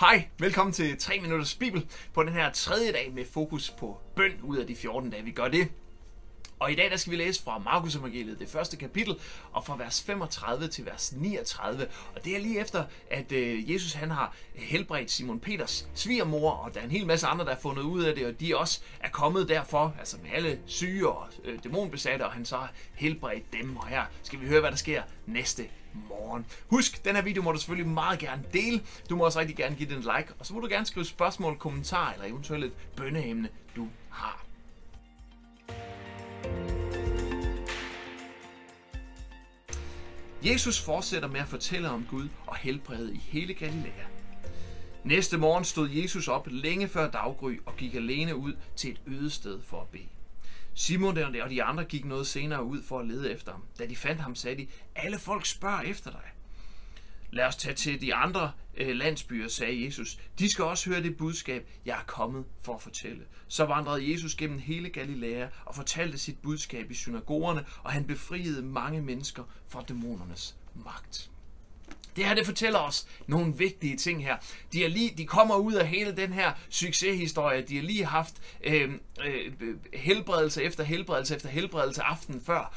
Hej, velkommen til 3 Minutters Bibel på den her tredje dag med fokus på bøn ud af de 14 dage, vi gør det. Og i dag der skal vi læse fra Markus Evangeliet, det første kapitel, og fra vers 35 til vers 39. Og det er lige efter, at øh, Jesus han har helbredt Simon Peters svigermor, og der er en hel masse andre, der har fundet ud af det, og de også er kommet derfor, altså med alle syge og øh, dæmonbesatte, og han så har helbredt dem. Og her skal vi høre, hvad der sker næste morgen. Husk, den her video må du selvfølgelig meget gerne dele. Du må også rigtig gerne give den en like, og så må du gerne skrive spørgsmål, kommentarer eller eventuelt et bønneemne, du har. Jesus fortsætter med at fortælle om Gud og helbrede i hele Galilea. Næste morgen stod Jesus op længe før daggry og gik alene ud til et øde sted for at bede. Simon og de andre gik noget senere ud for at lede efter ham. Da de fandt ham, sagde de, alle folk spørger efter dig. Lad os tage til de andre øh, landsbyer, sagde Jesus. De skal også høre det budskab, jeg er kommet for at fortælle. Så vandrede Jesus gennem hele Galilea og fortalte sit budskab i synagogerne, og han befriede mange mennesker fra dæmonernes magt. Det her, det fortæller os nogle vigtige ting her. De, er lige, de kommer ud af hele den her succeshistorie. De har lige haft øh, øh, helbredelse efter helbredelse efter helbredelse aften før.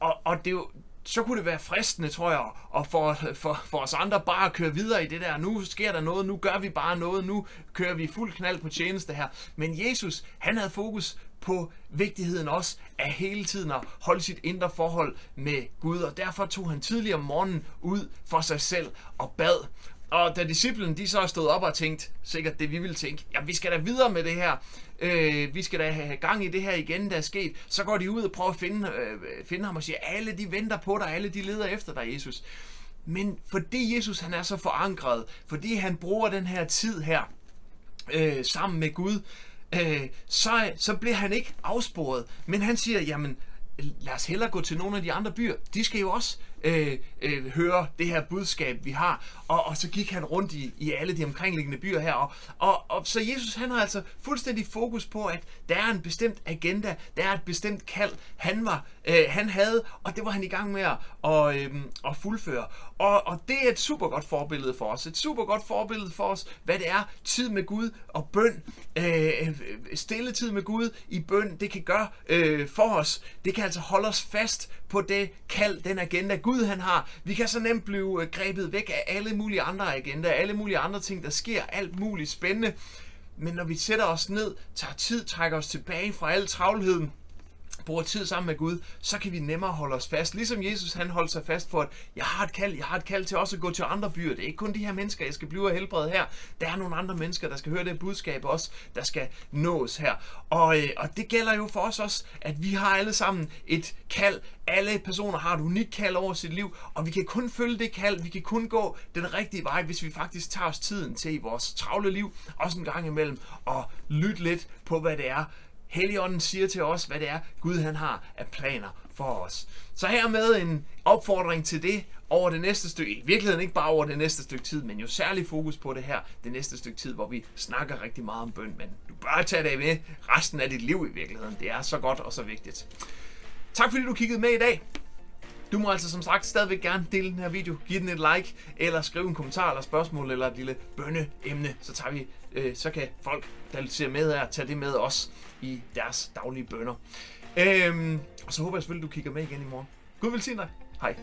Og, og det er jo, så kunne det være fristende, tror jeg, og for, for, for os andre bare at køre videre i det der. Nu sker der noget, nu gør vi bare noget, nu kører vi fuld knald på tjeneste her. Men Jesus, han havde fokus på vigtigheden også af hele tiden at holde sit indre forhold med Gud, og derfor tog han tidligere om morgenen ud for sig selv og bad. Og da disciplen de så stod op og tænkt, sikkert det vi ville tænke, ja vi skal da videre med det her, øh, vi skal da have gang i det her igen, der er sket, så går de ud og prøver at finde, øh, finde ham og siger, alle de venter på dig, alle de leder efter dig, Jesus. Men fordi Jesus han er så forankret, fordi han bruger den her tid her øh, sammen med Gud, øh, så, så bliver han ikke afsporet. Men han siger, jamen lad os hellere gå til nogle af de andre byer. De skal jo også øh, øh, høre det her budskab, vi har. Og, og så gik han rundt i, i alle de omkringliggende byer her. Og, og, og så Jesus, han har altså fuldstændig fokus på, at der er en bestemt agenda, der er et bestemt kald, han, var, øh, han havde, og det var han i gang med at, og, øh, at fuldføre. Og, og det er et super godt forbillede for os. Et super godt forbillede for os, hvad det er tid med Gud og bøn. Øh, øh, stille tid med Gud i bøn, det kan gøre øh, for os. Det kan kan altså holde os fast på det kald, den agenda Gud han har. Vi kan så nemt blive øh, grebet væk af alle mulige andre agendaer, alle mulige andre ting, der sker, alt muligt spændende. Men når vi sætter os ned, tager tid, trækker os tilbage fra al travlheden, bruger tid sammen med Gud, så kan vi nemmere holde os fast. Ligesom Jesus, han holdt sig fast på, at jeg har et kald, jeg har et kald til også at gå til andre byer. Det er ikke kun de her mennesker, jeg skal blive helbredt her. Der er nogle andre mennesker, der skal høre det budskab også, der skal nås her. Og, øh, og det gælder jo for os også, at vi har alle sammen et kald. Alle personer har et unikt kald over sit liv, og vi kan kun følge det kald, vi kan kun gå den rigtige vej, hvis vi faktisk tager os tiden til i vores travle liv, også en gang imellem, og lytte lidt på, hvad det er, Helligånden siger til os, hvad det er, Gud han har af planer for os. Så her med en opfordring til det over det næste stykke, i virkeligheden ikke bare over det næste stykke tid, men jo særlig fokus på det her, det næste stykke tid, hvor vi snakker rigtig meget om bøn, men du bør tage det med resten af dit liv i virkeligheden. Det er så godt og så vigtigt. Tak fordi du kiggede med i dag. Du må altså som sagt stadigvæk gerne dele den her video, give den et like, eller skrive en kommentar eller spørgsmål, eller et lille bønneemne, så, tager vi, øh, så kan folk, der ser med her, tage det med os i deres daglige bønner. Øhm, og så håber jeg selvfølgelig, du kigger med igen i morgen. Gud velsigne dig. Hej.